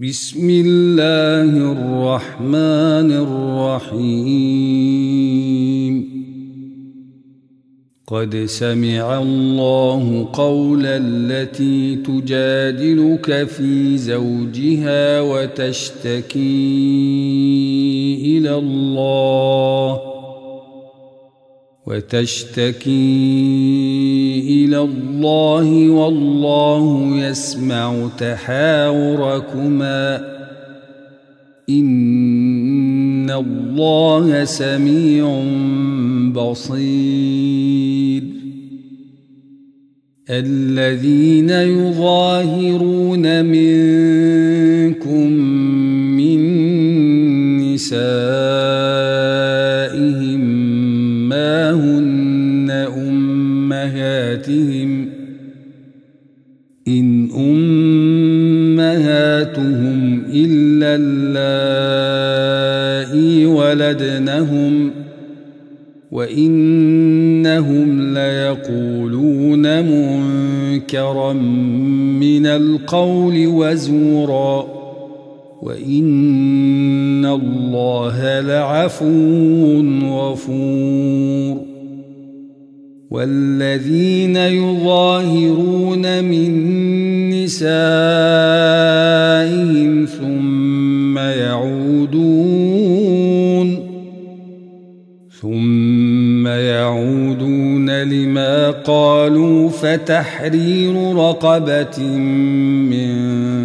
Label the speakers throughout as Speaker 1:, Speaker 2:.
Speaker 1: بسم الله الرحمن الرحيم قد سمع الله قول التي تجادلك في زوجها وتشتكي الى الله وتشتكي الى الله والله يسمع تحاوركما ان الله سميع بصير الذين يظاهرون منكم من نسائهم سماهن أمهاتهم إن أمهاتهم إلا اللائي ولدنهم وإنهم ليقولون منكرا من القول وزورا وإن الله لعفو غفور والذين يظاهرون من نسائهم ثم يعودون ثم يعودون لما قالوا فتحرير رقبة من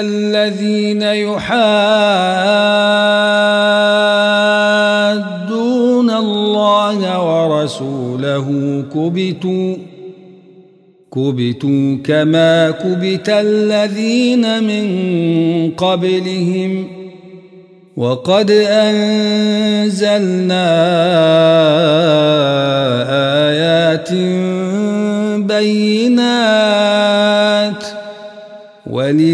Speaker 1: الذين يحادون الله ورسوله كبتوا كبتوا كما كبت الذين من قبلهم وقد أنزلنا آيات بينات ولل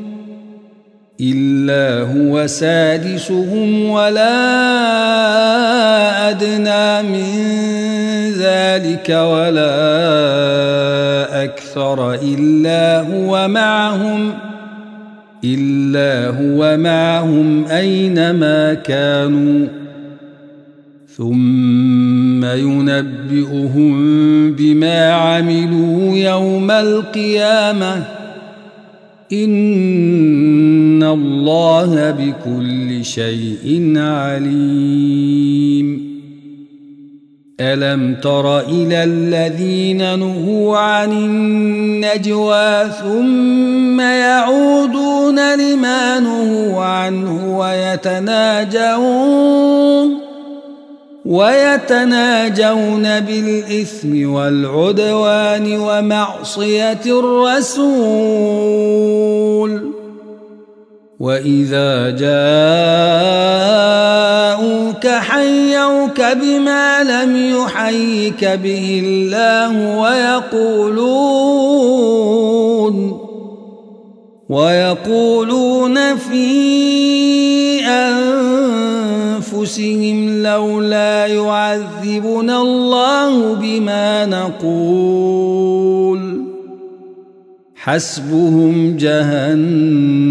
Speaker 1: إلا هو سادسهم ولا أدنى من ذلك ولا أكثر إلا هو معهم إلا هو معهم أينما كانوا ثم ينبئهم بما عملوا يوم القيامة إن إن الله بكل شيء عليم ألم تر إلى الذين نهوا عن النجوى ثم يعودون لما نهوا عنه ويتناجون ويتناجون بالإثم والعدوان ومعصية الرسول ۖ وإذا جاءوك حيوك بما لم يحيك به الله ويقولون ويقولون في أنفسهم لولا يعذبنا الله بما نقول حسبهم جهنم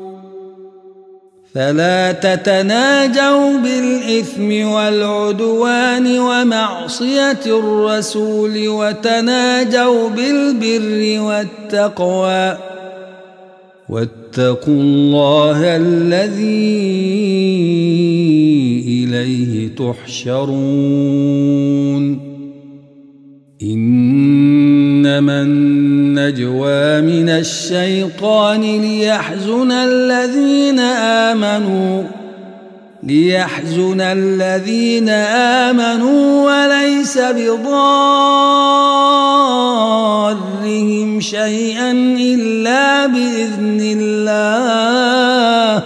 Speaker 1: فلا تتناجوا بالإثم والعدوان ومعصية الرسول وتناجوا بالبر والتقوى واتقوا الله الذي إليه تحشرون إنما النجوى الشيطان ليحزن الذين آمنوا ليحزن الذين آمنوا وليس بضارهم شيئا إلا بإذن الله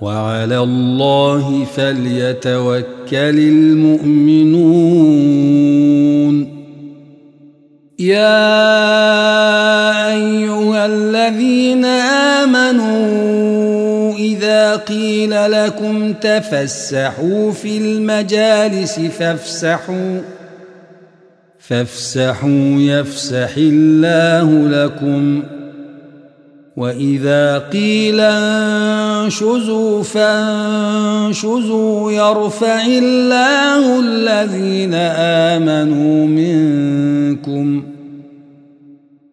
Speaker 1: وعلى الله فليتوكل المؤمنون يا الذين آمنوا إذا قيل لكم تفسحوا في المجالس فافسحوا فافسحوا يفسح الله لكم وإذا قيل انشزوا فانشزوا يرفع الله الذين آمنوا منكم ۖ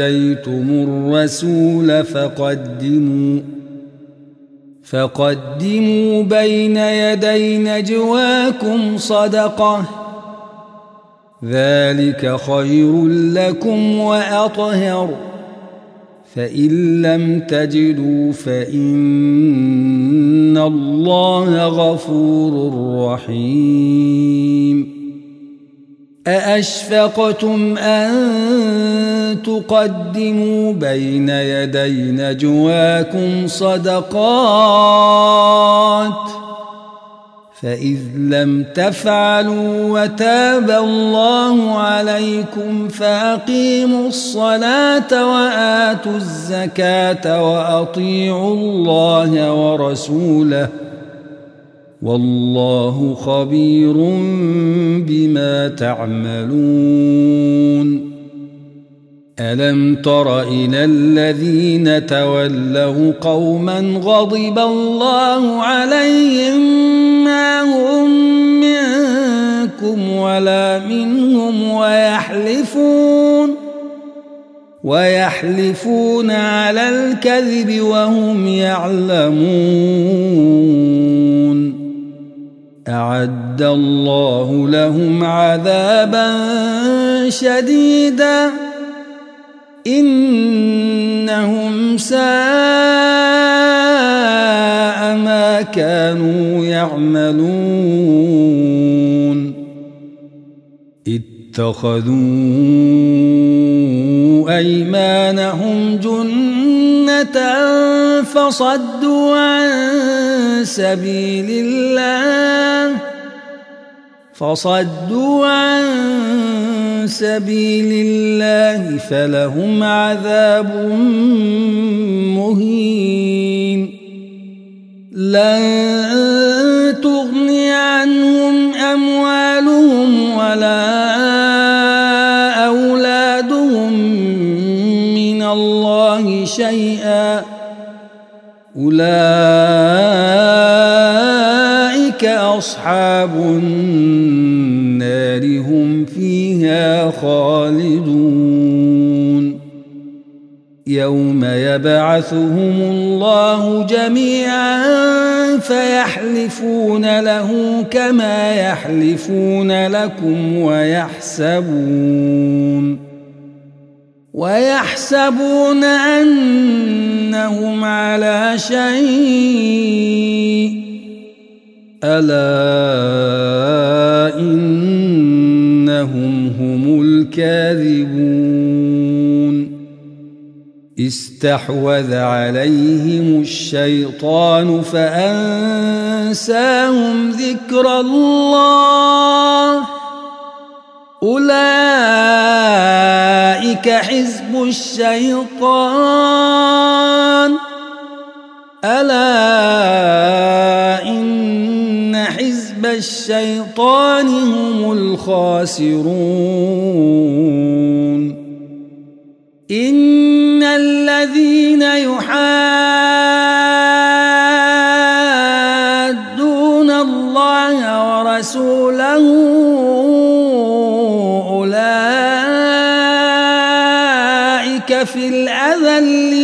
Speaker 1: ناجيتم الرسول فقدموا فقدموا بين يدي نجواكم صدقة ذلك خير لكم وأطهر فإن لم تجدوا فإن الله غفور رحيم أأشفقتم أن تقدموا بين يدي نجواكم صدقات فإذ لم تفعلوا وتاب الله عليكم فأقيموا الصلاة وآتوا الزكاة وأطيعوا الله ورسوله والله خبير بما تعملون الم تر الى الذين تولوا قوما غضب الله عليهم ما هم منكم ولا منهم ويحلفون ويحلفون على الكذب وهم يعلمون أعد الله لهم عذابا شديدا إنهم ساء ما كانوا يعملون اتخذوا أيمانهم جنة فصدوا عن سبيل الله فصدوا عن سبيل الله فلهم عذاب مهين لن تغني عنهم اموالهم ولا اولادهم من الله شيئا أولئك أصحاب النار هم فيها خالدون يوم يبعثهم الله جميعا فيحلفون له كما يحلفون لكم ويحسبون ويحسبون أنهم على شيء الا انهم هم الكاذبون استحوذ عليهم الشيطان فانساهم ذكر الله اولئك حزب الشيطان الا ان حزب الشيطان هم الخاسرون إن الذين يحادون الله ورسوله أولئك في الاذل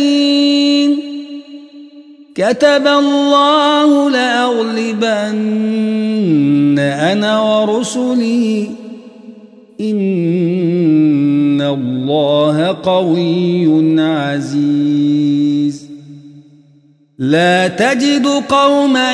Speaker 1: كتب الله لأغلبن أنا ورسلي إن الله قوي عزيز لا تجد قوما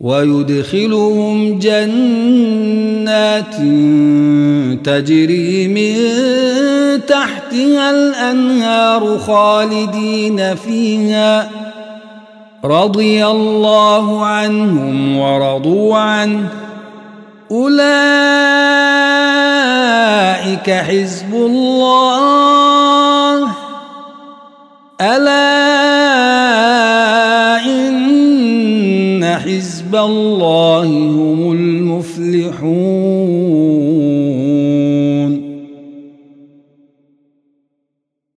Speaker 1: ويدخلهم جنات تجري من تحتها الانهار خالدين فيها رضي الله عنهم ورضوا عنه اولئك حزب الله الا الله هم المفلحون